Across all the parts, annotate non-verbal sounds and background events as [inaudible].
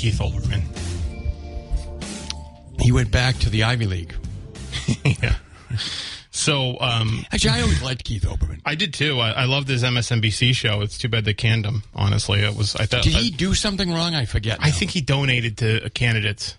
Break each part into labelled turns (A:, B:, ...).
A: Keith Olbermann?
B: He went back to the Ivy League. [laughs]
A: yeah. So, um,
B: Actually, I always liked Keith Olbermann.
A: I did too. I, I love this MSNBC show. It's too bad they canned him. Honestly, it was. I thought.
B: Did he do something wrong? I forget.
A: I think he donated to candidates.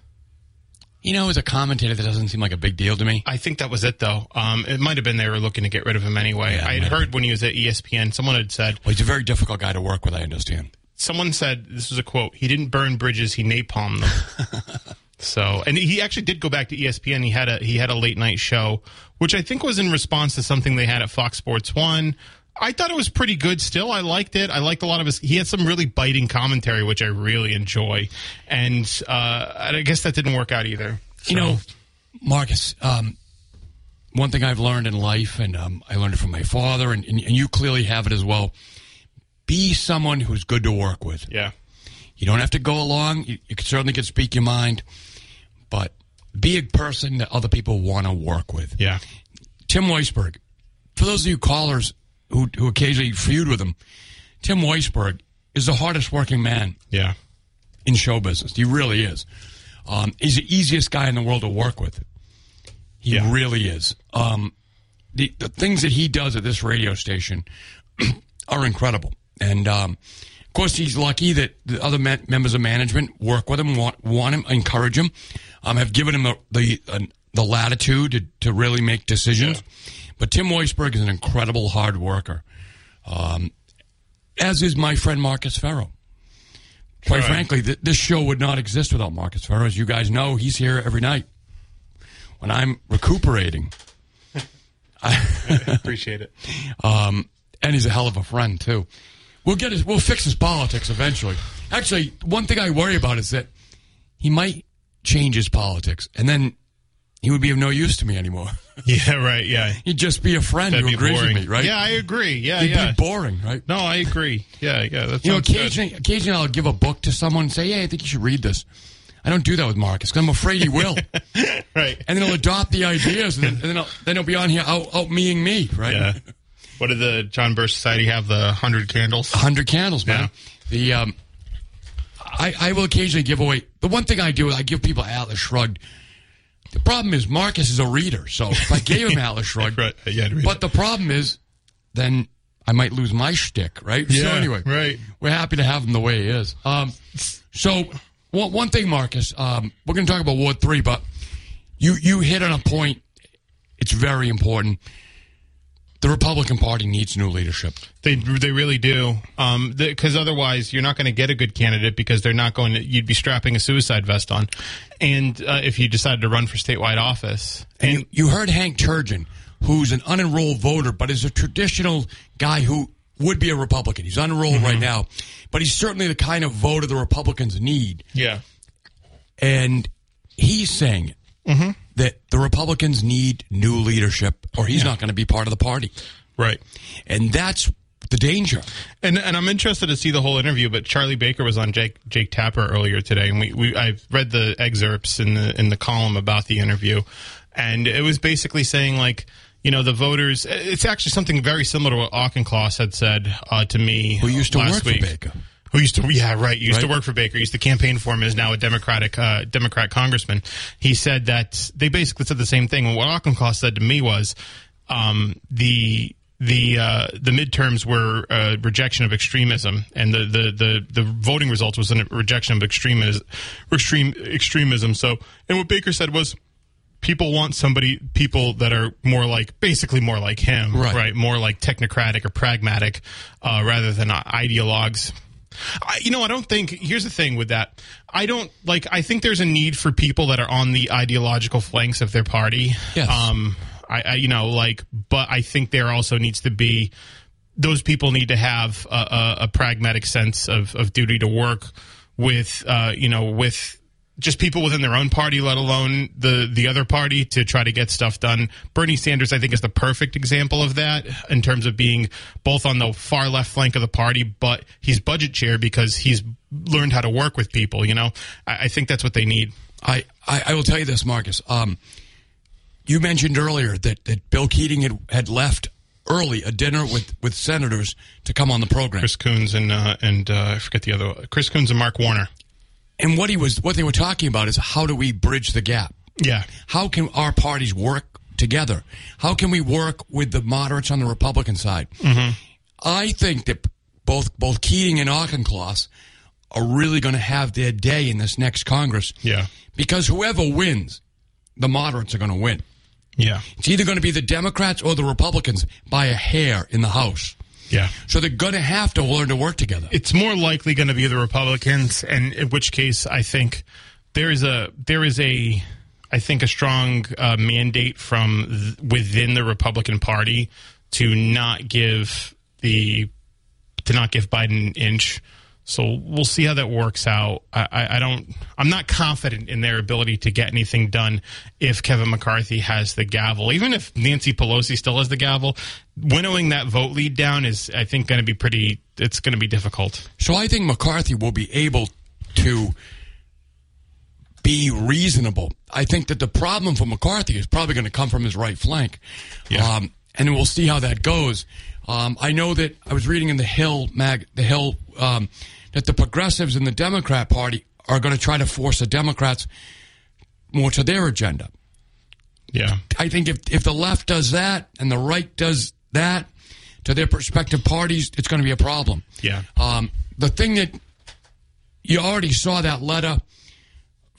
B: you know, as a commentator, that doesn't seem like a big deal to me.
A: I think that was it, though. Um, it might have been they were looking to get rid of him anyway.
B: Yeah,
A: I had heard when he was at ESPN, someone had said,
B: Well, he's a very difficult guy to work with. I understand.
A: Someone said this was a quote. He didn't burn bridges; he napalmed them. [laughs] so, and he actually did go back to ESPN. He had a he had a late night show, which I think was in response to something they had at Fox Sports One. I thought it was pretty good. Still, I liked it. I liked a lot of his. He had some really biting commentary, which I really enjoy. And uh, I guess that didn't work out either.
B: You know, Marcus, um, one thing I've learned in life, and um, I learned it from my father, and, and, and you clearly have it as well. Be someone who's good to work with.
A: yeah,
B: You don't have to go along. You, you certainly can speak your mind, but be a person that other people want to work with.
A: yeah,
B: Tim Weisberg, for those of you callers who, who occasionally feud with him, Tim Weisberg is the hardest working man
A: yeah.
B: in show business. He really is. Um, he's the easiest guy in the world to work with. He
A: Yeah.
B: really is. Um, the, the things that he does at this radio station [clears throat] are incredible. And um, of course, he's lucky that the other me- members of management work with him, want, want him, encourage him, um, have given him the the, uh, the latitude to, to really make decisions. But Tim Weisberg is an incredible hard worker, um, as is my friend Marcus Ferro. Quite
A: Right.
B: frankly, th- this show would not exist without Marcus Ferro. As you guys know, he's here every night. When I'm recuperating, I [laughs]
A: Appreciate it. [laughs]
B: um, and he's a hell of a friend too. We'll get his, we'll fix his politics eventually. Actually, one thing I worry about is that he might change his politics, and then he would be of no use to me anymore. [laughs]
A: Yeah, right. Yeah,
B: He'd just be a friend
A: that'd
B: who agrees
A: boring.
B: with me, right?
A: Yeah, I agree. Yeah,
B: He'd
A: yeah.
B: be boring, right?
A: No, I agree. Yeah, yeah. That
B: You know,
A: sounds good.
B: occasionally, occasionally I'll give a book to someone and say, "Hey, I think you should read this." I don't do that with Marcus because I'm afraid he will, [laughs]
A: Right.
B: and then he'll adopt the ideas, and then, and then, I'll, then he'll be on here out, out meing me, right?
A: Yeah. [laughs] What did the John Birch Society have? The hundred candles.
B: hundred candles, man.
A: Yeah.
B: The um, I I will occasionally give away. The one thing I do is I give people Atlas Shrugged. The problem is Marcus is a reader, so if I gave him [laughs] Atlas Shrugged,
A: Right. Yeah.
B: But
A: it.
B: the problem is then I might lose my shtick, right? so
A: Yeah,
B: anyway,
A: right.
B: We're happy to have him the way he is. Um, so one one thing, Marcus, um, we're going to talk about Ward Three, but you you hit on a point. It's very important. The Republican Party needs new leadership.
A: they they really do. Um, because otherwise you're not going to get a good candidate because they're not going to. You'd be strapping a suicide vest on, and uh, if you decided to run for statewide office,
B: And you, you heard Hank Turgeon, who's an unenrolled voter, but is a traditional guy who would be a Republican. He's unenrolled right now, but he's certainly the kind of voter the Republicans need.
A: yeah,
B: And he's saying that the Republicans need new leadership, or he's not going to be part of the party.
A: right.
B: And that's the danger.
A: And and I'm interested to see the whole interview. But Charlie Baker was on Jake Jake Tapper earlier today, and we, we I've read the excerpts in the in the column about the interview, and it was basically saying like. You know the voters. It's actually something very similar to what Auchincloss had said uh, to me.
B: Who used to
A: last
B: work
A: week.
B: for Baker.
A: Who used to? Yeah, right. Used to work for Baker. Used to campaign for him. Is now a Democratic uh, Democrat congressman. He said that they basically said the same thing. And what Auchincloss said to me was um, the the uh, the midterms were a rejection of extremism, and the, the, the, the voting results was a rejection of extremism, extreme extremism. So, and what Baker said was, people want somebody, people that are more like, basically more like him,
B: Right.
A: More like technocratic or pragmatic, uh, rather than ideologues. I, you know, I don't think. Here's the thing with that. I don't like. I think there's a need for people that are on the ideological flanks of their party.
B: Yes.
A: Um. I, I. You know, like, but I think there also needs to be. Those people need to have a, a, a pragmatic sense of, of duty to work with. Uh. You know, with just people within their own party, let alone the the other party, to try to get stuff done. Bernie Sanders, I think, is the perfect example of that in terms of being both on the far left flank of the party, but he's budget chair because he's learned how to work with people. You know, I, I think that's what they need.
B: I, I, I will tell you this, Marcus. Um, you mentioned earlier that, that Bill Keating had, had left early a dinner with, with senators to come on the program.
A: Chris Coons and uh, and uh, I forget the other Chris Coons and Mark Warner.
B: And what he was what they were talking about is how do we bridge the gap?
A: Yeah,
B: How can our parties work together? How can we work with the moderates on the Republican side? Mm-hmm. I think that both both Keating and Auchincloss are really going to have their day in this next Congress.
A: Yeah.
B: Because whoever wins, the moderates are going to win.
A: yeah,
B: It's either going to be the Democrats or the Republicans by a hair in the House.
A: Yeah.
B: So they're going to have to learn to work together.
A: It's more likely going to be the Republicans, and in which case, I think there is a there is a I think a strong uh, mandate from th- within the Republican Party to not give the to not give Biden an inch. So we'll see how that works out. I, I, I don't. I'm not confident in their ability to get anything done if Kevin McCarthy has the gavel. Even if Nancy Pelosi still has the gavel, winnowing that vote lead down is, I think, going to be pretty. It's going to be difficult.
B: So I think McCarthy will be able to be reasonable. I think that the problem for McCarthy is probably going to come from his right flank.
A: Yeah.
B: Um, and we'll see how that goes. Um, I know that I was reading in the Hill mag, the Hill, um, that the progressives in the Democrat Party are going to try to force the Democrats more to their agenda.
A: Yeah.
B: I think if if the left does that and the right does that to their respective parties, it's going to be a problem.
A: Yeah.
B: Um, the thing that you already saw that letter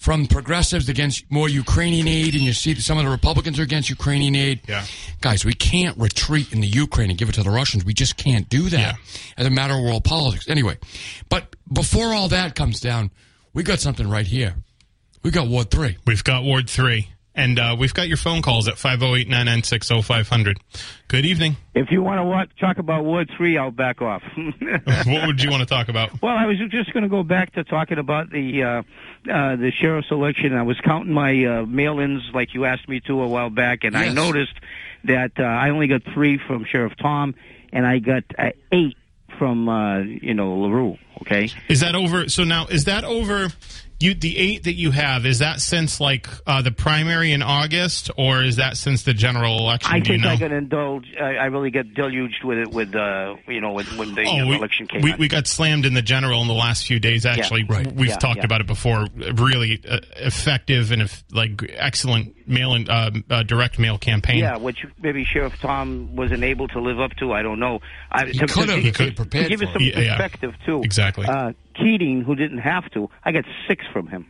B: from progressives against more Ukrainian aid, and you see some of the Republicans are against Ukrainian aid.
A: Yeah.
B: Guys, we can't retreat in the Ukraine and give it to the Russians. We just can't do that
A: Yeah.
B: as a matter of world politics. Anyway, but before all that comes down, we got something right here. We got Ward 3.
A: We've got Ward 3. And uh, we've got your phone calls at 508 996 0500. Good evening.
C: If you want to watch, talk about Ward 3, I'll back off. [laughs]
A: what would you want to talk about?
C: well, I was just going to go back to talking about the uh, uh, the sheriff's election. I was counting my uh, mail-ins like you asked me to a while back, and I noticed that uh, I only got three from Sheriff Tom, and I got uh, eight from, uh, you know, Heroux, okay?
A: Is that over? So now, is that over? You the eight that you have is that since like uh, the primary in August, or is that since the general election?
C: I
A: Do you
C: think
A: know?
C: I got indulged. I, I really got deluged with it with uh, you know when, when the uh,
A: Oh, we,
C: election came.
A: we,
C: on.
A: we got slammed in the general in the last few days. Actually,
B: right.
A: we've
C: Yeah,
A: talked
C: yeah.
A: about it before. Really uh, effective and eff- like excellent mail and uh, uh, direct mail campaign.
C: Yeah, which maybe Sheriff Tom wasn't able to live up to. I don't know. I,
B: He
C: to-
B: could
C: to-
B: have.
A: He
B: He could
A: could.
B: have prepared
C: give us some
A: Yeah, yeah.
C: perspective too.
A: Exactly.
C: Uh, Keating, who didn't have to, I got six from him.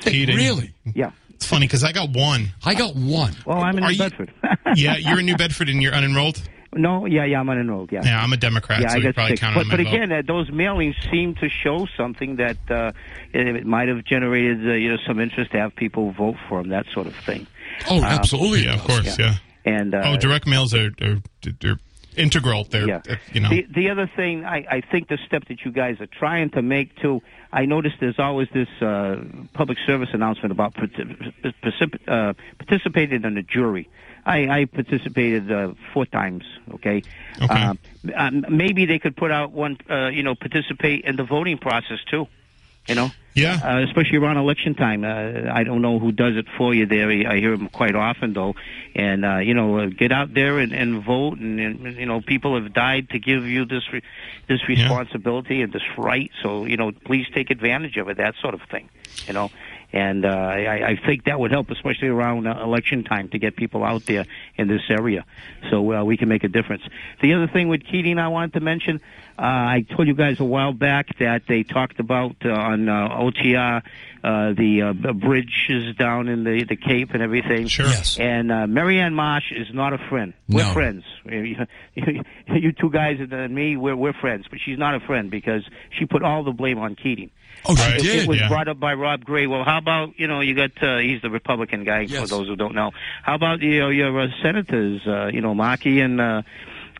A: Keating.
B: Really?
C: Yeah.
A: It's funny because I got one.
B: I got one.
C: Well, I'm in
A: Are
C: New
A: you-
C: Bedford. [laughs]
A: Yeah, you're in New Bedford and you're unenrolled.
C: no, yeah, yeah, I'm unenrolled. Yeah.
A: Yeah, I'm a Democrat,
C: Yeah,
A: so
C: I
A: you
C: got
A: probably
C: six.
A: count
C: But,
A: on
C: but
A: my vote.
C: again, uh, those mailings seem to show something that uh, it, it might have generated uh, you know some interest to have people vote for him, that sort of thing.
B: Oh, absolutely.
A: yeah, of
B: does.
A: course, yeah.
C: And uh,
A: Oh, direct mails are, are, are integral. They're
C: Yeah.
A: uh, you know.
C: The, the other thing, I, I think the step that you guys are trying to make too, I noticed there's always this uh, public service announcement about partic- particip- uh, participating in a jury. I, I participated uh, four times. Okay.
A: Okay.
C: Um, um, maybe they could put out one. Uh, you know, participate in the voting process too. You know.
A: Yeah.
C: Uh, especially around election time. Uh, I don't know who does it for you there. I hear them quite often though. And uh, you know, uh, get out there and, and vote. And, and you know, people have died to give you this re- this responsibility and this right. So you know, please take advantage of it. That sort of thing. You know. And uh, I, I think that would help, especially around uh, election time, to get people out there in this area, so uh, we can make a difference. The other thing with Keating, I wanted to mention, uh, I told you guys a while back that they talked about uh, on uh, OTR uh, the uh, bridges down in the the Cape and everything.
A: Sure.
B: Yes.
C: And uh, Marianne Marsh is not a friend. We're
B: No.
C: friends. [laughs] you two guys and me, we're we're friends, but she's not a friend because she put all the blame on Keating.
B: Oh, she.
C: It,
B: did.
C: it was
A: yeah.
C: brought up by Rob Gray. Well, how about you know you got uh, he's the Republican guy
B: Yes.
C: for those who don't know. How about you know, your uh, senators? Uh, you know Markey and uh,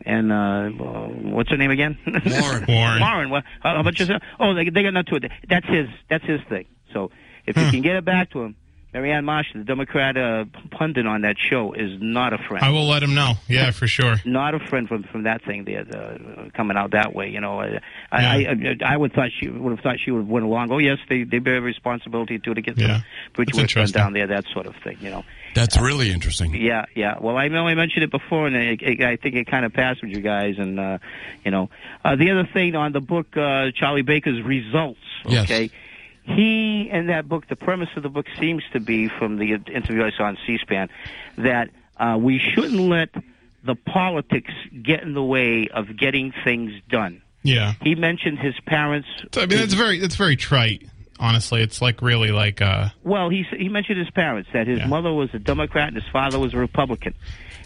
C: and uh, uh, what's her name again? [laughs]
B: Warren.
A: Warren.
C: Warren. Well, how how about yourself? Oh, they, they got nothing to it. That's his. That's his thing. So If you can get it back to him, Marianne Marshall, the Democrat uh, pundit on that show, is not a friend.
A: I will let him know. Yeah, for sure.
C: not a friend from from that thing there, uh, coming out that way. You know, I, I, I I would thought she would have thought she would have went along. Oh yes, they they bear responsibility too to get
A: Yeah.
C: some bridge
A: That's
C: done down there, that sort of thing. You know.
B: That's really interesting.
C: Yeah, yeah. Well, I know I mentioned it before, and it, it, I think it kind of passed with you guys. And uh, you know, uh, the other thing on the book, uh, Charlie Baker's results.
B: Yes.
C: He in that book, the premise of the book seems to be from the interview I saw on C-SPAN that uh, we shouldn't let the politics get in the way of getting things done.
A: Yeah.
C: He mentioned his parents.
A: So, I mean, that's very that's very trite. Honestly, it's like really like uh,
C: Well, he he mentioned his parents that his
A: Yeah.
C: mother was a Democrat and his father was a Republican,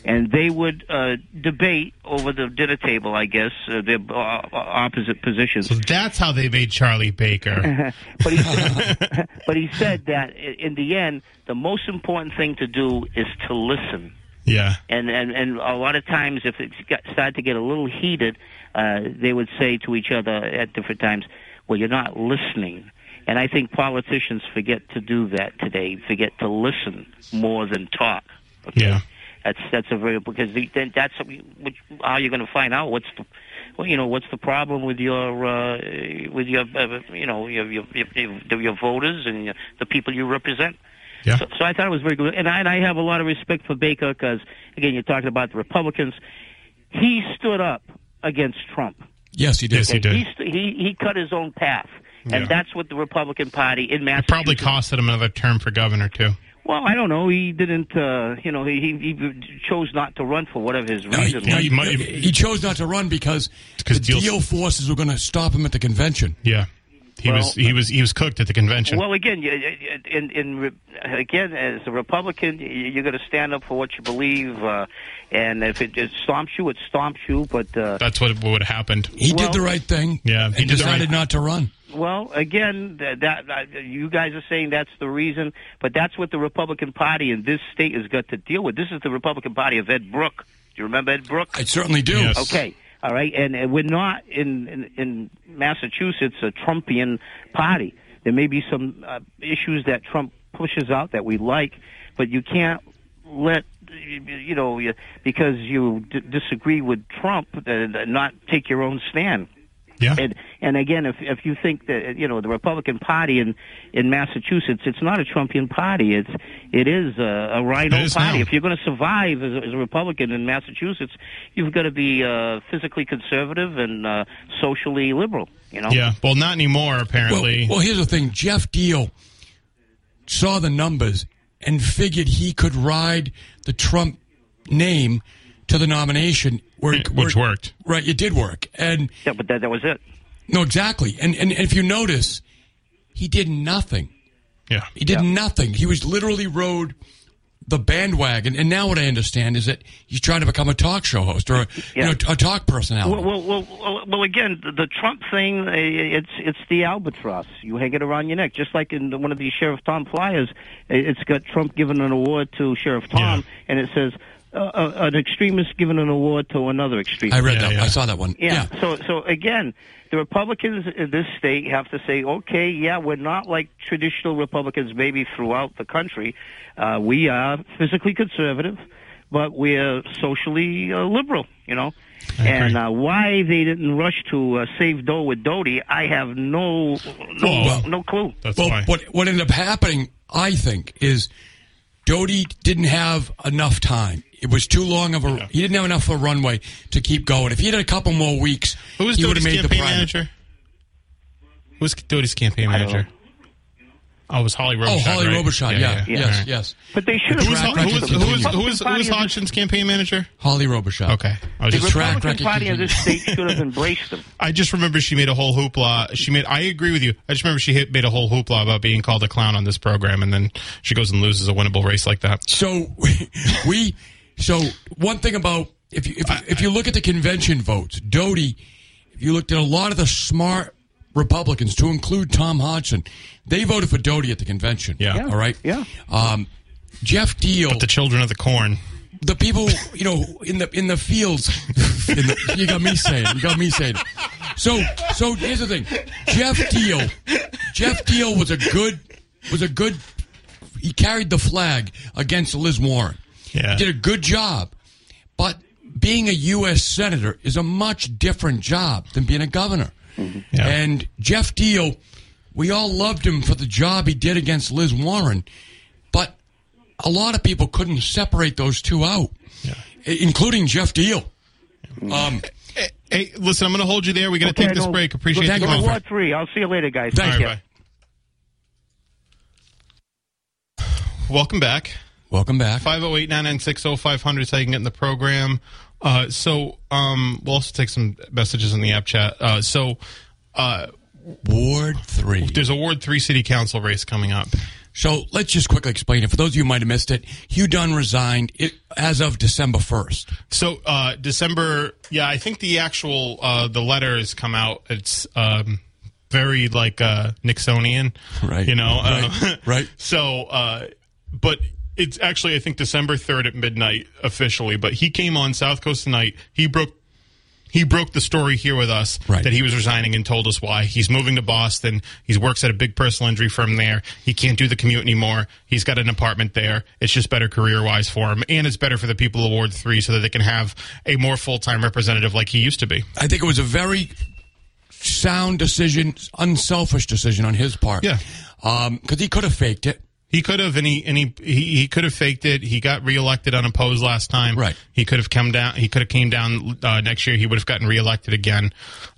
C: and they would uh, debate over the dinner table. I guess uh, their uh, opposite positions.
A: so that's how they made Charlie Baker. [laughs]
C: but he [laughs] but he said that in the end, the most important thing to do is to listen.
A: yeah.
C: And and and a lot of times, if it got, started to get a little heated, uh, they would say to each other at different times, "Well, you're not listening." And I think politicians forget to do that today. Forget to listen more than talk. Okay?
A: Yeah.
C: That's that's a very because the, then that's which, how you're going to find out what's the well you know what's the problem with your uh, with your uh, you know your your, your your your voters and your, the people you represent.
A: Yeah.
C: So, so I thought it was very good, and I, and I have a lot of respect for Baker because again you're talking about the Republicans. He stood up against Trump.
B: Yes, he did.
A: Yes, he did.
C: He st- he he cut his own path, and
A: Yeah.
C: that's what the Republican Party in
A: It
C: Massachusetts
A: probably costed him another term for governor too.
C: Well, I don't know. He didn't. Uh, you know, he, he he chose not to run for whatever his
B: No, he,
C: reason
A: Yeah,
C: was.
A: he might-
B: he chose not to run because the
A: 'cause deals-
B: Diehl forces were going to stop him at the convention.
A: Yeah. He was he was he was cooked at the convention.
C: Well, again, you- you- in, in again, as a Republican, you- you're going to stand up for what you believe, uh, and if it, it stomps you, it stomps you. But uh,
A: That's what would have happened.
B: He
C: Well-
B: did the right thing.
A: Yeah, he
B: and decided
A: right-
B: not to run.
C: Well, again, that, that uh, you guys are saying that's the reason, but that's what the Republican Party in this state has got to deal with. This is the Republican Party of Ed Brooke. Do you remember Ed Brooke?
B: I certainly do.
A: Yes.
C: Okay. All right, and, and we're not in, in in Massachusetts a Trumpian party. There may be some uh, issues that Trump pushes out that we like, but you can't let you know because you d- disagree with Trump uh, not take your own stand.
A: Yeah.
C: And and again, if if you think that you know the Republican Party in in Massachusetts, it's not a Trumpian party. It's it is a, a RINO
A: It is
C: party.
A: now.
C: If you're going to survive as a, as a Republican in Massachusetts, you've got to be uh, physically conservative and uh, socially liberal. You know.
A: Yeah. Well, not anymore
B: Well,
A: apparently.
B: well, here's the thing. Geoff Diehl saw the numbers and figured he could ride the Trump name to the nomination, where,
A: Which
B: where-
A: worked.
B: Right, it did work, and
C: Yeah, but that that was it.
B: no, exactly. And and if you notice, he did nothing.
A: yeah.
B: He did
C: Yeah.
B: nothing. He was literally rode the bandwagon. And now what I understand is that he's trying to become a talk show host or a, you know a talk personality.
C: Well, well, well, well, well again, the, the Trump thing, uh, it's it's the albatross. You hang it around your neck, just like in one of these Sheriff Tom flyers. It's got Trump giving an award to Sheriff Tom, and it says uh, uh, an extremist giving an award to another extremist.
B: I read
A: Yeah,
B: that.
A: yeah.
B: I saw that one.
C: Yeah. So so again, the Republicans in this state have to say, okay, yeah, we're not like traditional Republicans maybe throughout the country. Uh, we are physically conservative, but we're socially uh, liberal. You know.
A: I agree.
C: And uh, why they didn't rush to uh, save Doe with Doughty, I have no no
B: Well,
C: no clue.
A: That's
B: Well,
A: why.
B: what what ended up happening, I think, is Doughty didn't have enough time. It was too long of a. He didn't have enough of a runway to keep going. If he had a couple more weeks,
A: Who was
B: he would
A: Doughty's
B: have made the
A: campaign manager? Who was Doughty's campaign manager? Oh, it was Holly Robichaud.
B: Oh, Holly
A: right?
B: Robichaud. Yeah,
C: yeah.
B: yes,
A: Right.
B: yes.
C: But they should
A: Who
C: have.
A: who was, who was, who was, who was, Hodgson's campaign manager?
B: Holly Robichaud.
A: Okay. I was
C: The
A: just
B: track
C: Republican
B: record
C: Party of this state should have embraced them. [laughs]
A: I just remember she made a whole hoopla. She made. I agree with you. I just remember she hit, made a whole hoopla about being called a clown on this program, and then she goes and loses a winnable race like that.
B: So [laughs] we, so one thing about if you if, you- if you look at the convention votes, Doughty, if you looked at a lot of the smart Republicans, to include Tom Hodgson, they voted for Doughty at the convention.
A: Yeah. Yeah.
B: all right.
C: Yeah.
B: Um, Geoff Diehl,
A: The children of the corn.
B: the people you know in the in the fields. In the, you got me saying. You got me saying. So so here's the thing. Geoff Diehl. Geoff Diehl was a good was a good. He carried the flag against Liz Warren.
A: Yeah.
B: Did a good job, but being a U.S. senator is a much different job than being a governor.
A: Yeah.
B: And Geoff Diehl, we all loved him for the job he did against Liz Warren, but a lot of people couldn't separate those two out, i- including Geoff Diehl. Um,
A: Hey, hey, listen, I'm going to hold you there. We got to
C: Okay,
A: take this
C: no.
A: break. Appreciate
B: Thank
A: the
B: you,
A: call.
B: my
C: three. I'll see you later, guys.
B: Thank
A: All
B: you.
A: bye. Welcome back.
B: Welcome back.
A: 508 996 0500 is how you can get in the program. Uh, so um, we'll also take some messages in the app chat. Uh, so uh,
B: Ward three.
A: there's a Ward 3 city council race coming up.
B: So let's just quickly explain it. For those of you who might have missed it, Hugh Dunn resigned it, as of December 1st.
A: So uh, December, yeah, I think the actual uh, the letter has come out. It's um, very like uh, Nixonian,
B: Right.
A: You know,
B: Right.
A: uh, [laughs]
B: Right.
A: So, uh, but it's actually I think December third at midnight officially. But he came on South Coast tonight. He broke. He broke the story here with us
B: Right.
A: that he was resigning and told us why. He's moving to Boston. He works at a big personal injury firm there. He can't do the commute anymore. He's got an apartment there. It's just better career wise for him. And it's better for the people of Ward 3 so that they can have a more full time representative like he used to be.
B: I think it was a very sound decision, unselfish decision on his part.
A: Yeah.
B: Um, because he could have faked it.
A: He could have, and he and he he, he could have faked it. He got reelected unopposed last time.
B: Right.
A: He could have come down. He could have came down uh, next year. He would have gotten reelected again.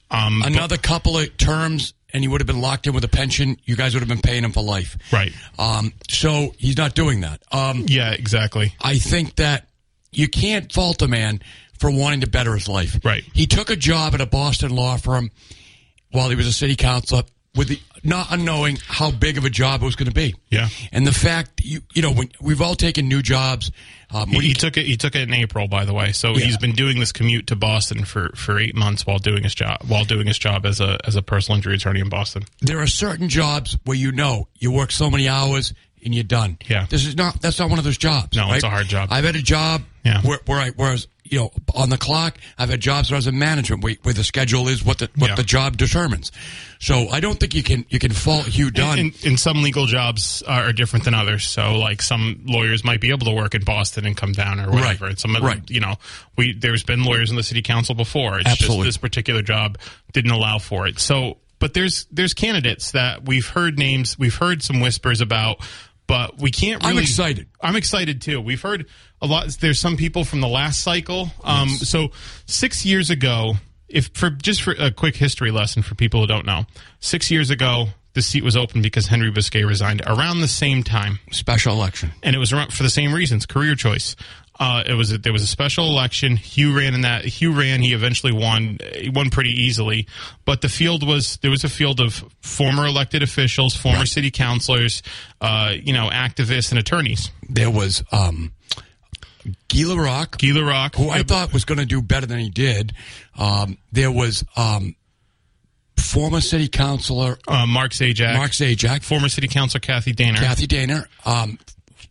A: Um,
B: Another couple of terms, and he would have been locked in with a pension. You guys would have been paying him for life.
A: Right.
B: Um, so he's not doing that. Um,
A: yeah, exactly.
B: I think that you can't fault a man for wanting to better his life.
A: Right.
B: He took a job at a Boston law firm while he was a city councilor with the not unknowing how big of a job it was going to be.
A: Yeah.
B: And the fact you you know when we've all taken new jobs. Um,
A: He, he took it. He took it in April, by the way. So
B: Yeah.
A: he's been doing this commute to Boston for, for eight months while doing his job while doing his job as a as a personal injury attorney in Boston.
B: there are certain jobs where you know you work so many hours and you're done.
A: Yeah.
B: This is not that's not one of those jobs.
A: No,
B: right?
A: it's a hard job.
B: I've had a job
A: Yeah.
B: where, where I where I was you know on the clock. I've had jobs where I was in management where, where the schedule is what the what
A: Yeah.
B: the job determines. So I don't think you can you can fault Hugh Dunn.
A: And, and some legal jobs are, are different than others. So, like some lawyers might be able to work in Boston and come down or whatever.
B: Right.
A: And some,
B: Right.
A: you know, we there's been lawyers in the city council before. It's
B: Absolutely.
A: just this particular job didn't allow for it. So, but there's there's candidates that we've heard names, we've heard some whispers about, but we can't.
B: I'm excited.
A: I'm excited too. We've heard a lot. There's some people from the last cycle. Um, So six years ago, if for just for a quick history lesson for people who don't know, six years ago the seat was open because Henry Bousquet resigned around the same time,
B: Special election.
A: and it was around for the same reasons, career choice. Uh, it was a, there was a special election. Hugh ran in that. Hugh ran. He eventually won. He won pretty easily. But the field was there was a field of former elected officials, former city councilors, uh, you know, activists and attorneys.
B: There was um, Guy LaRocque,
A: Guy LaRocque,
B: who I thought was going to do better than he did. Um, there was um, former city councilor
A: uh, Mark Zajac,
B: Mark Zajac,
A: former city councilor Kathy Daner,
B: Kathy Daner, um,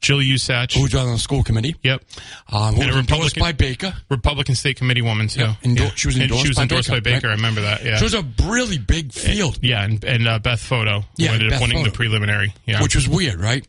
A: Jill Usach.
B: who was on the school committee.
A: Yep.
B: Um, who
A: And
B: was endorsed by Baker.
A: Republican state committee woman too.
B: Yeah, endor- she was
A: And
B: endorsed
A: she was
B: by
A: endorsed
B: Baker,
A: by Baker.
B: right?
A: I remember that. Yeah.
B: So it was a really big field,
A: yeah, and, and uh, Beth Photo
B: Yeah,
A: ended up
B: Beth
A: winning the preliminary. Yeah.
B: which was weird, right?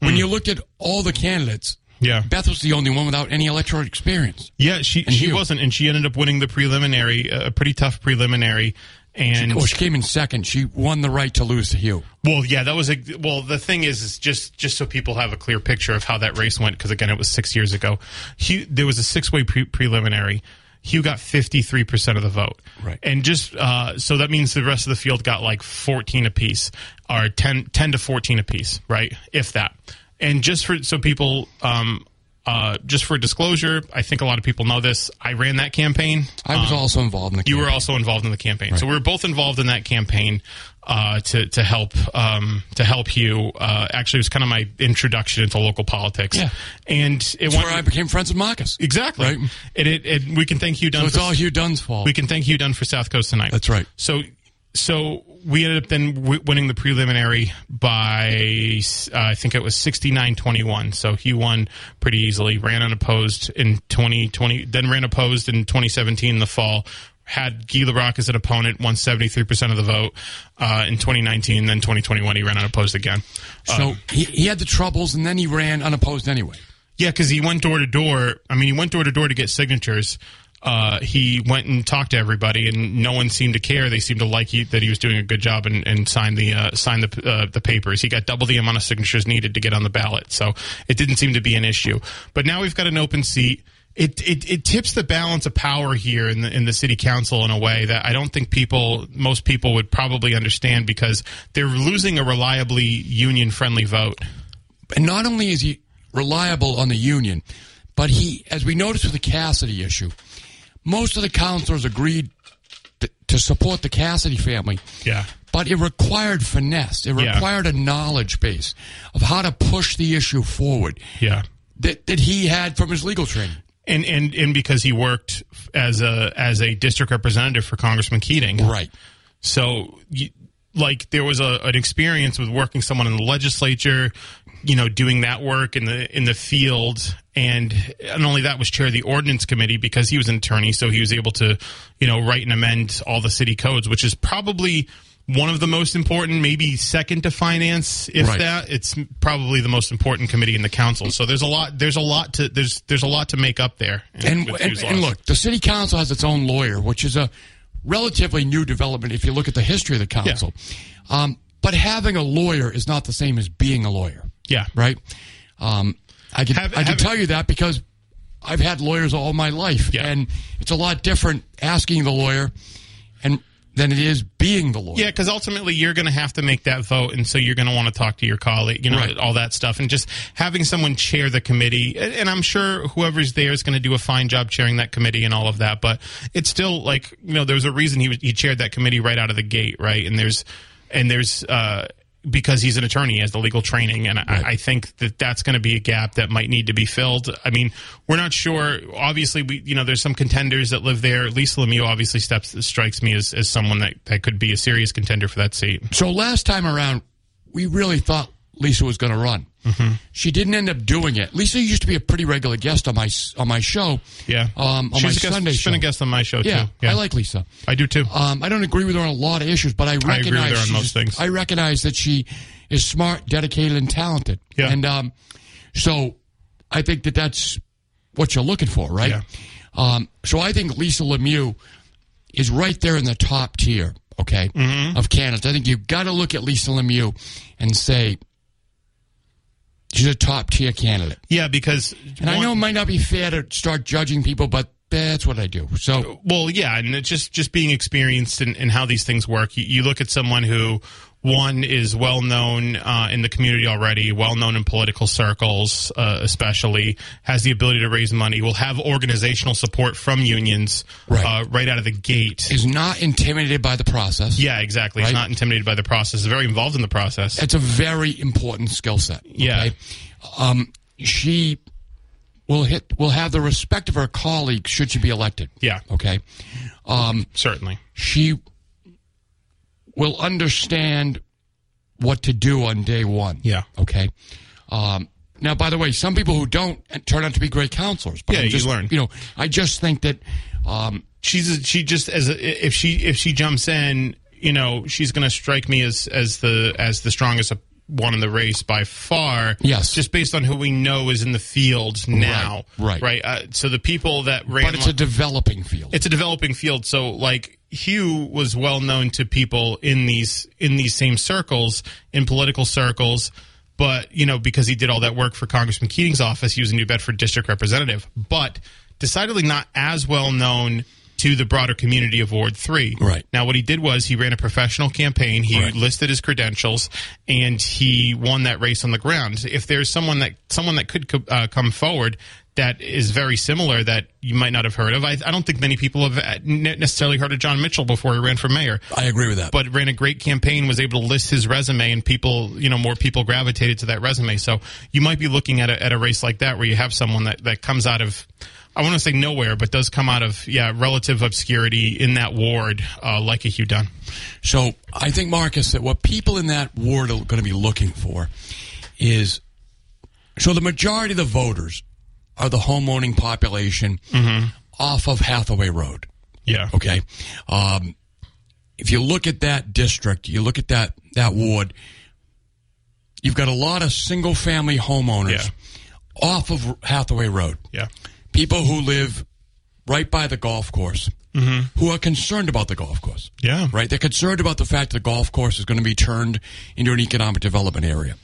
B: When you looked at all the candidates,
A: yeah.
B: Beth was the only one without any electoral experience.
A: Yeah, she
B: And
A: she wasn't, and she ended up winning the preliminary, uh, a pretty tough preliminary. And
B: Well, she came in second. She won the right to lose to Hugh.
A: well, yeah, that was a well. The thing is, is just just so people have a clear picture of how that race went, because again, it was six years ago. Hugh, there was a six way pre- preliminary. Hugh got fifty three percent of the vote,
B: Right.
A: And just uh, so that means the rest of the field got like fourteen apiece, or 10, 10 to fourteen apiece, right? If that. And just for so people, um, uh, just for disclosure, I think a lot of people know this. I ran that campaign.
B: I was also involved in the Campaign.
A: You were also involved in the campaign, so we were both involved in that campaign uh, to to help um, to help you. Uh, actually, it was kind of my introduction into local politics.
B: Yeah.
A: and it
B: That's
A: went
B: where I became friends with Marcus.
A: exactly.
B: Right.
A: And it, it we can thank Hugh Dunn.
B: So it's
A: for-
B: all Hugh Dunn's fault.
A: we can thank Hugh Dunn for South Coast tonight.
B: That's right.
A: So, so we ended up then w- winning the preliminary by uh, I think it was 69-21. So he won pretty easily. Ran unopposed in 2020, then ran opposed in 2017 in the fall. had Guy LaRocque as an opponent, won 73% of the vote uh, in 2019. Then 2021, he ran unopposed again.
B: So
A: Uh,
B: he, he had the troubles, and then he ran unopposed anyway.
A: yeah, because he went door to door. I mean, he went door to door to get signatures. Uh, he went and talked to everybody, and no one seemed to care. They seemed to like he, that he was doing a good job and, and signed the uh, signed the uh, the papers. He got double the amount of signatures needed to get on the ballot, so it didn't seem to be an issue. But now we've got an open seat. It, it it tips the balance of power here in the in the city council in a way that I don't think people most people would probably understand because they're losing a reliably union friendly vote.
B: And not only is he reliable on the union, but he, as we noticed with the Cassidy issue, most of the councilors agreed to, to support the Cassidy family.
A: Yeah.
B: But it required finesse. It
A: Yeah.
B: required a knowledge base of how to push the issue forward
A: Yeah.
B: that, that he had from his legal training.
A: and and and because he worked as a as a district representative for Congressman Keating,
B: Right.
A: So, you, like, there was a, an experience with working someone in the legislature, you know, doing that work in the in the field, and not only that was chair of the ordinance committee because he was an attorney, so he was able to, you know, write and amend all the city codes, which is probably one of the most important, maybe second to finance, if
B: Right.
A: that. It's probably the most important committee in the council. So there's a lot. There's a lot to there's there's a lot to make up there.
B: And, and, and look, the city council has its own lawyer, which is a relatively new development if you look at the history of the council. Um, but having a lawyer is not the same as being a lawyer,
A: yeah,
B: right? Um, I can
A: Have-
B: I can
A: have-
B: tell you that because I've had lawyers all my life,
A: Yeah.
B: and it's a lot different asking the lawyer and than it is being the lawyer.
A: Yeah, because ultimately you're going to have to make that vote, and so you're going to want to talk to your colleague, you know,
B: Right.
A: all that stuff, and just having someone chair the committee, and, and I'm sure whoever's there is going to do a fine job chairing that committee and all of that. But it's still like you know, there's a reason he was, he chaired that committee right out of the gate, right? And there's and there's uh, because he's an attorney, he has the legal training, and I, I think that that's going to be a gap that might need to be filled. I mean, we're not sure. Obviously, we you know there's some contenders that live there. Lisa Lemieux obviously steps strikes me as, as someone that, that could be a serious contender for that seat.
B: So last time around, we really thought Lisa was going to run.
A: Mm-hmm.
B: She didn't end up doing it. Lisa used to be a pretty regular guest on my on my show.
A: Yeah,
B: um, on
A: she's
B: my
A: a guest,
B: Sunday
A: she's
B: show.
A: been a guest on my show
B: Yeah,
A: too.
B: I like Lisa.
A: I do too.
B: Um, I don't agree with her on a lot of issues, but I recognize
A: her on most things.
B: I recognize that she is smart, dedicated, and talented.
A: Yeah.
B: And um, so I think that that's what you're looking for, right?
A: Yeah.
B: Um, so I think Lisa Lemieux is right there in the top tier, okay,
A: Mm-hmm.
B: of candidates. I think you've got to look at Lisa Lemieux and say she's a top tier candidate.
A: yeah, because
B: And I know it might not be fair to start judging people, but that's what I do. So
A: Well, yeah, and it's just just being experienced in, in how these things work. You, you look at someone who one is well known uh, in the community already, well known in political circles, uh, especially has the ability to raise money, will have organizational support from unions
B: Right.
A: uh, right out of the gate.
B: is not intimidated by the process.
A: yeah, exactly. He's
B: Right.
A: not intimidated by the process. He's very involved in the process.
B: It's a very important skill set.
A: Yeah.
B: Um, she will hit will have the respect of her colleagues should she be elected.
A: Yeah.
B: Okay. Um,
A: Certainly.
B: she will understand what to do on day one.
A: Yeah.
B: Okay. Um, now, by the way, some people who don't turn out to be great counselors. But
A: Yeah,
B: I'm
A: you
B: just,
A: learn.
B: You know, I just think that um,
A: she's a, she just as a, if she if she jumps in, you know, she's going to strike me as as the as the strongest one in the race by far.
B: Yes.
A: just based on who we know is in the field now.
B: right.
A: right. Uh, so the people that ran,
B: but it's a developing field.
A: it's a developing field. So like Hugh was well known to people in these in these same circles in political circles. But you know, because he did all that work for Congressman Keating's office, he was a New Bedford district representative. But decidedly not as well known to the broader community of Ward Three.
B: Right.
A: now, what he did was he ran a professional campaign. He
B: Right.
A: listed his credentials, and he won that race on the ground. If there's someone that someone that could co- uh, come forward that is very similar that you might not have heard of, I, I don't think many people have uh, necessarily heard of Jon Mitchell before he ran for mayor.
B: I agree with that.
A: But ran a great campaign, was able to list his resume, and people, you know, more people gravitated to that resume. So you might be looking at a, at a race like that where you have someone that, that comes out of, I want to say nowhere, but does come out of, yeah, relative obscurity in that ward, uh, like a Hugh Dunn.
B: So I think, Marcus, that what people in that ward are going to be looking for is so the majority of the voters are the homeowning population off of Hathaway Road.
A: Yeah.
B: Okay. Um, if you look at that district, you look at that that ward, you've got a lot of single family homeowners
A: Yeah.
B: off of Hathaway Road.
A: Yeah.
B: People who live right by the golf course, who are concerned about the golf course.
A: Yeah.
B: Right? They're concerned about the fact that the golf course is going to be turned into an economic development area,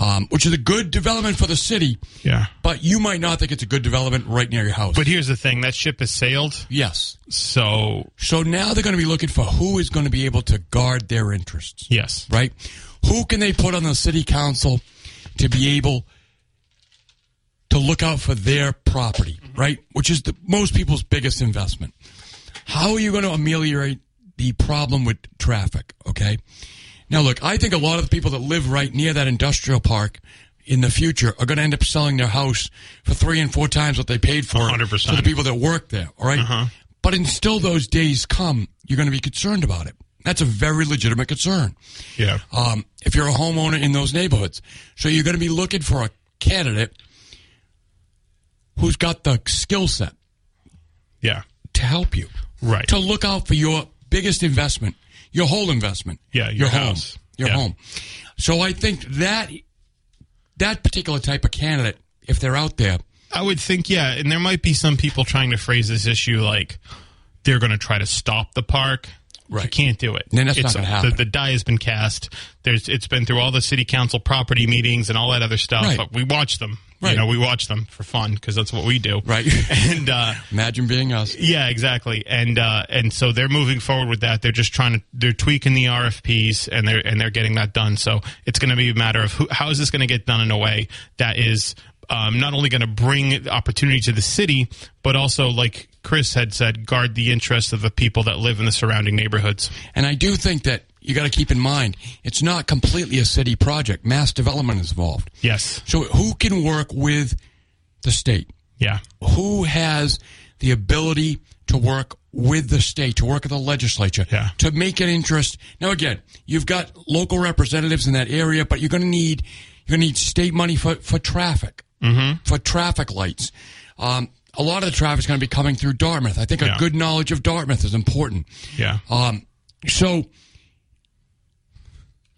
B: um, which is a good development for the city.
A: Yeah.
B: But you might not think it's a good development right near your house.
A: But here's the thing: that ship has sailed.
B: yes.
A: So
B: So now they're going to be looking for who is going to be able to guard their interests.
A: yes,
B: Right? Who can they put on the city council to be able to look out for their property, right? Which is the, most people's biggest investment. How are you going to ameliorate the problem with traffic? Okay. Now, look, I think a lot of the people that live right near that industrial park in the future are going to end up selling their house for three and four times what they paid for it
A: 100%.
B: to the people that work there. All right? But until those days come, you're going to be concerned about it. That's a very legitimate concern
A: yeah,
B: um, if you're a homeowner in those neighborhoods. So you're going to be looking for a candidate who's got the skill set
A: yeah,
B: to help you,
A: right.
B: to look out for your biggest investment, your whole investment.
A: Yeah, your
B: home,
A: house.
B: your
A: Yeah.
B: home. So I think that that particular type of candidate, if they're out there,
A: I would think, yeah, and there might be some people trying to phrase this issue like they're going to try to stop the park.
B: Right.
A: You can't do it.
B: Then that's
A: It's-
B: not gonna happen.
A: The, the die has been cast. There's, it's been through all the city council property meetings and all that other stuff.
B: Right.
A: But we watch them.
B: Right.
A: You know, we watch them for fun because that's what we do.
B: Right. [laughs]
A: And uh,
B: imagine being us.
A: yeah, exactly. And uh, and so they're moving forward with that. They're just trying to they're tweaking the RFPs and they're and they're getting that done. So it's going to be a matter of who, how is this going to get done in a way that is um, not only going to bring opportunity to the city, but also like Chris had said, guard the interests of the people that live in the surrounding neighborhoods.
B: And I do think that you got to keep in mind it's not completely a city project. MassDevelopment is involved.
A: Yes.
B: So who can work with the state?
A: Yeah.
B: Who has the ability to work with the state, to work with the legislature,
A: Yeah.
B: to make an interest? Now, again, you've got local representatives in that area, but you're going to need you're going to need state money for for traffic, mm-hmm. for traffic lights. Um, a lot of the traffic is going to be coming through Dartmouth. I think a good knowledge of Dartmouth is important.
A: Yeah.
B: Um, so,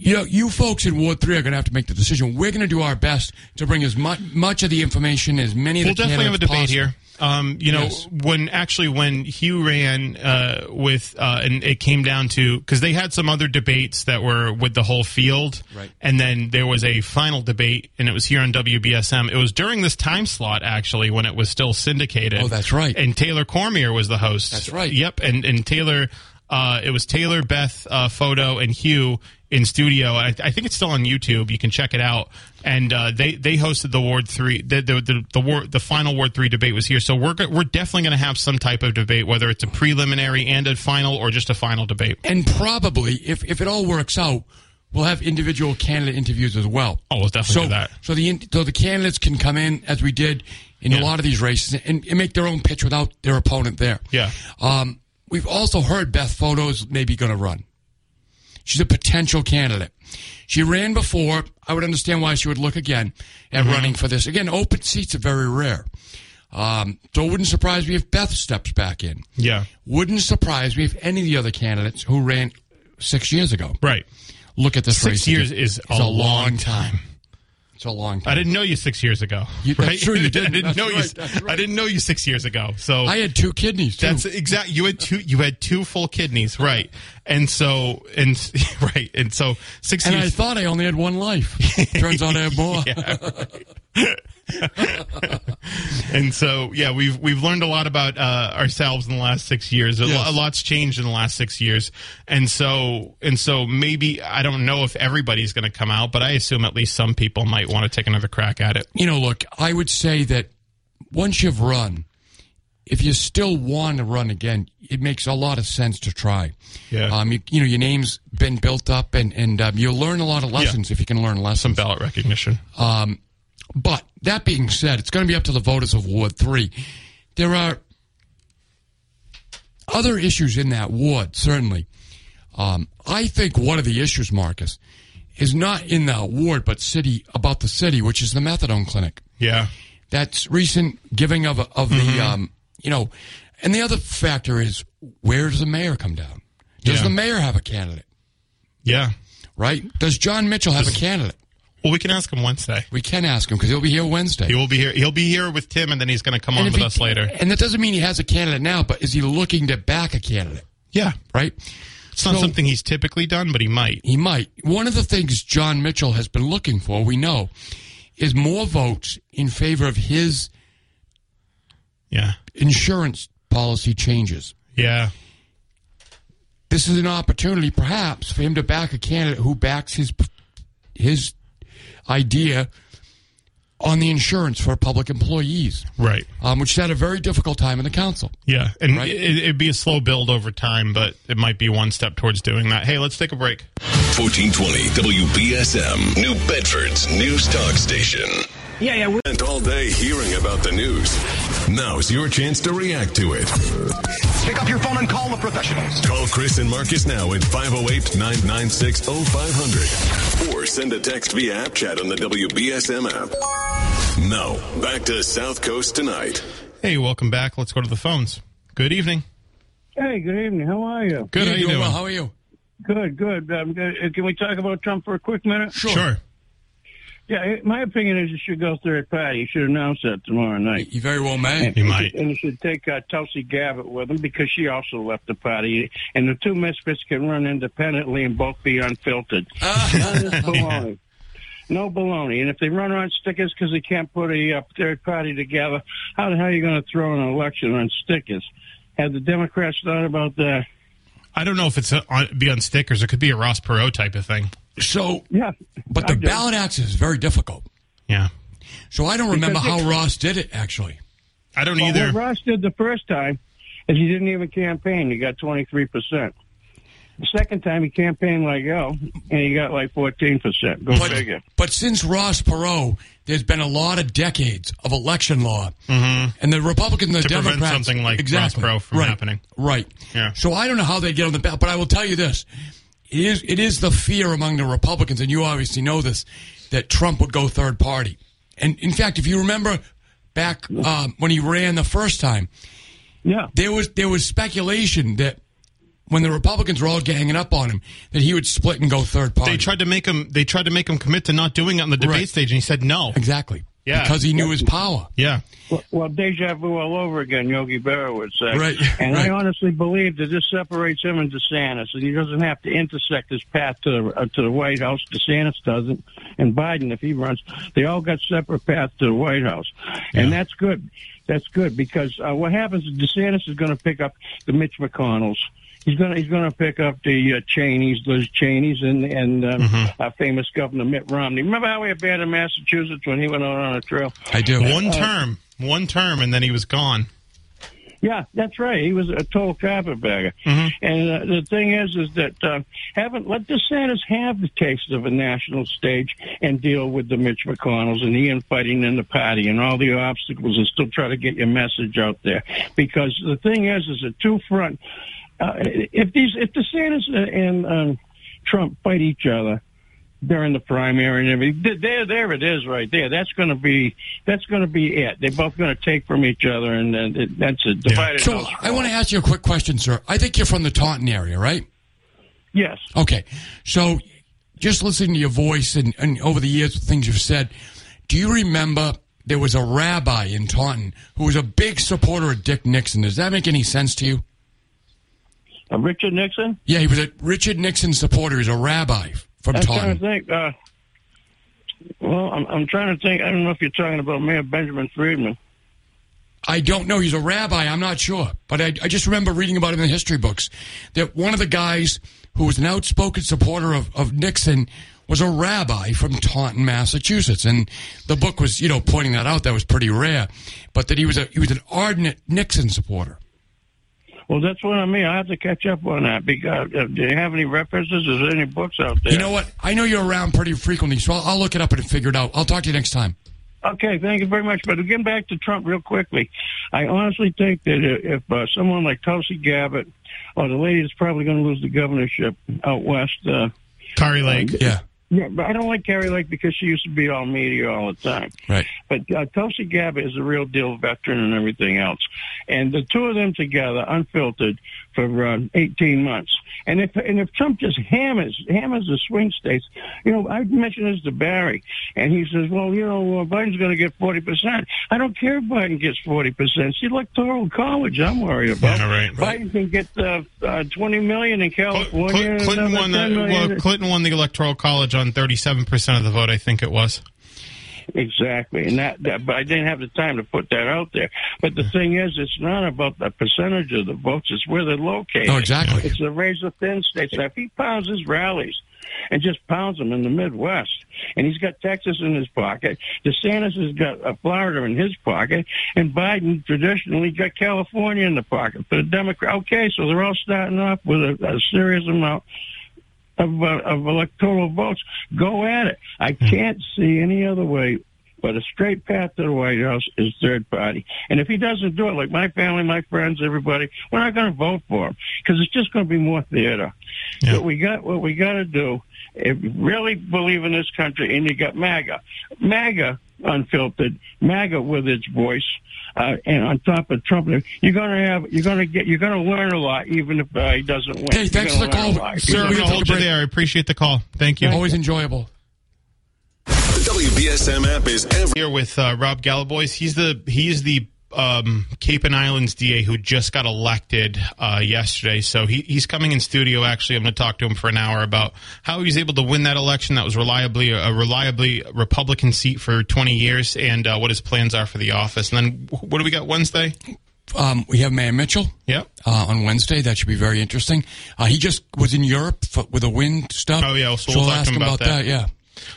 B: you know, you folks in Ward 3 are going to have to make the decision. We're going to do our best to bring as much, much of the information, as many of
A: We'll definitely have a debate
B: possible.
A: here. Um, you know,
B: Yes.
A: when actually when Hugh ran uh, with, uh, and it came down to because they had some other debates that were with the whole field,
B: Right.
A: And then there was a final debate, and it was here on WBSM. It was during this time slot actually when it was still syndicated.
B: Oh, that's right.
A: And Taylor Cormier was the host.
B: That's right.
A: Yep. And and Taylor, uh, it was Taylor, Beth, uh, Photo, and Hugh in studio. I, I think it's still on YouTube. You can check it out. And uh, they they hosted the Ward three. The the the, the, Ward, the final Ward three debate was here. So we're we're definitely going to have some type of debate, whether it's a preliminary and a final, or just a final debate.
B: And probably, if, if it all works out, we'll have individual candidate interviews as well.
A: Oh, we'll definitely
B: so,
A: do that.
B: So the, so the candidates can come in, as we did in a lot of these races, and, and make their own pitch without their opponent there.
A: Yeah.
B: Um, we've also heard Beth Photos maybe going to run. She's a potential candidate. She ran before. I would understand why she would look again at
A: Mm-hmm.
B: running for this. Again, open seats are very rare. Um, so it wouldn't surprise me if Beth steps back in.
A: Yeah.
B: Wouldn't surprise me if any of the other candidates who ran six years ago
A: Right.
B: look at this
A: Six
B: race.
A: years
B: again.
A: is
B: It's
A: a long time.
B: It's a long time.
A: I didn't know you six years ago.
B: You- that's
A: right?
B: true, you [laughs]
A: I
B: didn't.
A: didn't
B: That's
A: know you.
B: right, that's right.
A: I didn't know you six years ago. So
B: I had two kidneys too.
A: That's exact. You had two. You had two full kidneys, right? And so, and [laughs] right, and so six
B: and I thought I only had one life. Turns out I have more. [laughs] [laughs]
A: and so, yeah, we've we've learned a lot about uh, ourselves in the last six years. A, lo-
B: Yes.
A: a lot's changed in the last six years, and so and so maybe I don't know if everybody's going to come out, but I assume at least some people might want to take another crack at it.
B: You know, look, I would say that once you've run, if you still want to run again, it makes a lot of sense to try.
A: Yeah.
B: Um, you, you know, your name's been built up, and and um, you'll learn a lot of lessons if you can learn lessons.
A: Some ballot recognition.
B: Um, but that being said, it's going to be up to the voters of Ward 3. There are other issues in that ward, certainly. Um, I think one of the issues, Marcus, is not in that ward, but city about the city, which is the methadone clinic.
A: Yeah.
B: That's recent giving of of the um, you know, And the other factor is where does the mayor come down? Does
A: Yeah.
B: the mayor have a candidate?
A: Yeah.
B: Right? Does Jon Mitchell have a candidate?
A: Well, we can ask him Wednesday.
B: We can ask him because he'll be here Wednesday.
A: He will be here. He'll be here with Tim, and then he's going to come
B: And
A: on with
B: he-
A: us later.
B: And that doesn't mean he has a candidate now, but is he looking to back a candidate?
A: Yeah.
B: Right?
A: It's not
B: So-
A: something he's typically done, but he might.
B: He might. One of the things Jon Mitchell has been looking for, we know, is more votes in favor of his
A: Yeah.
B: insurance policy changes.
A: Yeah.
B: This is an opportunity, perhaps, for him to back a candidate who backs his his idea on the insurance for public employees,
A: Right.
B: um, which had a very difficult time in the council.
A: Yeah. And
B: Right.
A: it, it'd be a slow build over time, but it might be one step towards doing that. Hey, let's take a break.
D: 1420 WBSM, New Bedford's news talk station.
E: Yeah, yeah.
D: Spent all day hearing about the news. Now's your chance to react to it.
E: Pick up your phone and call the professionals.
D: Call Chris and Marcus now at 508 996 0500 or send a text via app chat on the WBSM app. Now, back to SouthCoast Tonight.
A: Hey, welcome back. Let's go to the phones. Good evening.
F: Hey, good evening. How are you?
A: Good.
B: Yeah,
A: how you
B: doing
A: doing?
B: well. How are you?
F: Good, good. Um. Uh, Can we talk about Trump for a quick minute?
A: Sure.
F: Yeah, my opinion is you should go third party. You should announce that tomorrow night.
B: You very well may.
A: You might.
F: And you should take uh, Tulsi Gabbard with him because she also left the party. And the two misfits can run independently and both be unfiltered. None of this baloney. No baloney. And if they run on stickers because they can't put a uh, third party together, how the hell are you going to throw an election on stickers? Have the Democrats thought about that?
A: I don't know if it's a, on, be on stickers. It could be a Ross Perot type of thing.
B: So,
F: Yeah.
B: but the ballot access is very difficult.
A: Yeah.
B: So I don't remember
F: Because
B: how
F: it-
B: Ross did it, actually.
A: I don't
F: Well,
A: either.
F: what Ross did the first time is he didn't even campaign. He got 23%. The second time he campaigned like hell, and he got like 14%. Go
B: But,
F: figure.
B: but since Ross Perot, there's been a lot of decades of election law, and the Republicans and the
A: Mm-hmm. To prevent
B: Democrats
A: something like
B: exactly,
A: Ross Perot from
B: right,
A: happening.
B: Right.
A: Yeah.
B: So I don't know how they get on the ballot, but I will tell you this: it is it is the fear among the Republicans, and you obviously know this, that Trump would go third party. And in fact, if you remember back um, when he ran the first time,
F: Yeah.
B: there was there was speculation that when the Republicans were all ganging up on him, that he would split and go third party.
A: They tried to make him. They tried to make him commit to not doing it on the debate
B: Right.
A: stage, and he said no.
B: exactly.
A: Yeah.
B: Because he knew his power.
A: Yeah.
F: Well, well, deja vu all over again, Yogi Berra would say.
B: Right, [laughs]
F: And
B: right.
F: I honestly believe that this separates him and DeSantis, and he doesn't have to intersect his path to the, uh, to the White House. DeSantis doesn't, and Biden, if he runs, they all got separate paths to the White House, and that's good. That's good because uh, what happens is DeSantis is going to pick up the Mitch McConnells. He's gonna he's gonna pick up the uh, Cheneys, Liz Cheney's, and and um,
B: Mm-hmm.
F: our famous Governor Mitt Romney. Remember how we abandoned Massachusetts when he went out on a trail?
B: I do.
A: One term. One term, and then he was gone.
F: Yeah, that's right. He was a total carpetbagger. And uh, the thing is, is that uh, haven't let DeSantis have the taste of a national stage and deal with the Mitch McConnells and the infighting in the party and all the obstacles and still try to get your message out there. Because the thing is, is a two front. Uh, if these, if DeSantis and um, Trump fight each other, during the primary and everything. There, there it is, right there. That's going to be that's going to be it. They're both going to take from each other, and uh, it- that's a divided.
B: So. I want to ask you a quick question, sir. I think you're from the Taunton area, right?
F: Yes.
B: Okay. So just listening to your voice and, and over the years, things you've said, do you remember there was a rabbi in Taunton who was a big supporter of Dick Nixon? Does that make any sense to you?
F: Uh, Richard Nixon.
B: Yeah, he was a Richard Nixon supporter. He's a rabbi from
F: I'm trying to think. Uh, well, I'm, I'm trying to think. I don't know if you're talking about Mayor Benjamin Friedman.
B: I don't know. He's a rabbi. I'm not sure. But I, I just remember reading about him in the history books that one of the guys who was an outspoken supporter of, of Nixon was a rabbi from Taunton, Massachusetts. And the book was, you know, pointing that out. That was pretty rare. But that he was a, he was an ardent Nixon supporter.
F: Well, that's what I mean. I have to catch up on that. Because uh, do you have any references? Is there any books out there?
B: You know what? I know you're around pretty frequently, so I'll, I'll look it up and figure it out. I'll talk to you next time.
F: Okay, thank you very much. But getting back to Trump real quickly, I honestly think that if uh, someone like Tulsi Gabbard or the lady that's probably going to lose the governorship out west, uh,
A: Kari Lake.
B: Yeah.
F: yeah, but I don't like Kari Lake because she used to be all media all the time.
B: Right.
F: But uh, Tulsi Gabbard is a real deal veteran and everything else. And the two of them together, unfiltered, for uh, 18 months. And if and if Trump just hammers hammers the swing states, you know, I mentioned this to Barry, and he says, well, you know, uh, Biden's going to get 40 percent. I don't care if Biden gets 40 percent. It's the electoral college I'm worried about.
A: Yeah, right.
F: Biden can get uh, uh, 20 million in California.
A: Cl- Clinton won the
F: another 10 million.
A: well, Clinton won the electoral college on 37 percent of the vote. I think it was.
F: Exactly, and that, that, but I didn't have the time to put that out there. But the thing is, it's not about the percentage of the votes; it's where they're located.
B: Oh, exactly.
F: It's the razor thin states. Now, if he pounds his rallies and just pounds them in the Midwest, and he's got Texas in his pocket, DeSantis has got uh, Florida in his pocket, and Biden traditionally got California in the pocket for the Democrat. Okay, so they're all starting off with a, a serious amount of, uh, of electoral votes. Go at it. I can't see any other way but a straight path to the White House is third party. And if he doesn't do it, like my family, my friends, everybody, we're not going to vote for him because it's just going to be more theater.
A: Yeah.
F: What we got, what we got to do, if you really believe in this country, and you got MAGA, MAGA unfiltered, MAGA with its voice, uh, and on top of Trump, you're going to have, you're going to get, you're going to learn a lot, even if uh, he doesn't win.
B: Hey, thanks for the call, sir.
A: Sir, I'm
B: we
A: going to
B: to
A: hold you there. I appreciate the call. Thank you.
B: Always enjoyable.
D: The WBSM app is every.
A: here with uh, Rob Galibois. He's the he's the um, Cape and Islands DA who just got elected uh, yesterday. So he, he's coming in studio. Actually, I'm going to talk to him for an hour about how he was able to win that election. That was reliably a reliably Republican seat for 20 years, and uh, what his plans are for the office. And then what do we got Wednesday?
B: Um, we have Mayor Mitchell.
A: Yep.
B: Uh, on Wednesday, that should be very interesting. Uh, he just was in Europe for, with the wind stuff.
A: Oh, yeah, so
B: so
A: we'll
B: we'll
A: talk
B: ask
A: him
B: him
A: about
B: about
A: that.
B: that. Yeah.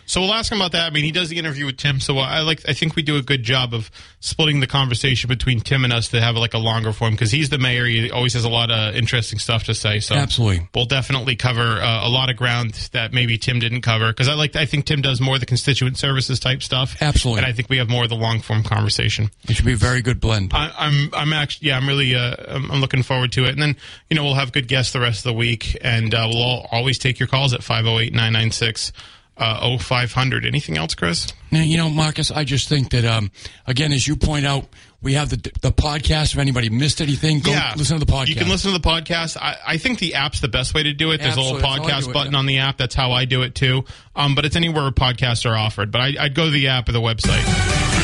A: So we'll ask him about that. I mean, he does the interview with Tim, so I like. I think we do a good job of splitting the conversation between Tim and us to have like a longer form because he's the mayor. He always has a lot of interesting stuff to say. So
B: Absolutely.
A: we'll definitely cover uh, a lot of ground that maybe Tim didn't cover because I like. I think Tim does more of the constituent services type stuff.
B: Absolutely.
A: and I think we have more of the long form conversation.
B: It should be a very good blend.
A: I, I'm I'm actually yeah I'm really uh, I'm, I'm looking forward to it and then you know we'll have good guests the rest of the week and uh, we'll all, always take your calls at 508-996 uh, 0500 anything else Chris
B: Now, you know, Marcus, I just think that, um, again, as you point out, we have the the podcast. If anybody missed anything, go listen to the podcast.
A: You can listen to the podcast. I, I think the app's the best way to do it. There's
B: Absolutely.
A: a little podcast
B: do it,
A: button
B: yeah.
A: on the app. That's how I do it too. Um, but it's anywhere podcasts are offered. But I, I'd go to the app or the website.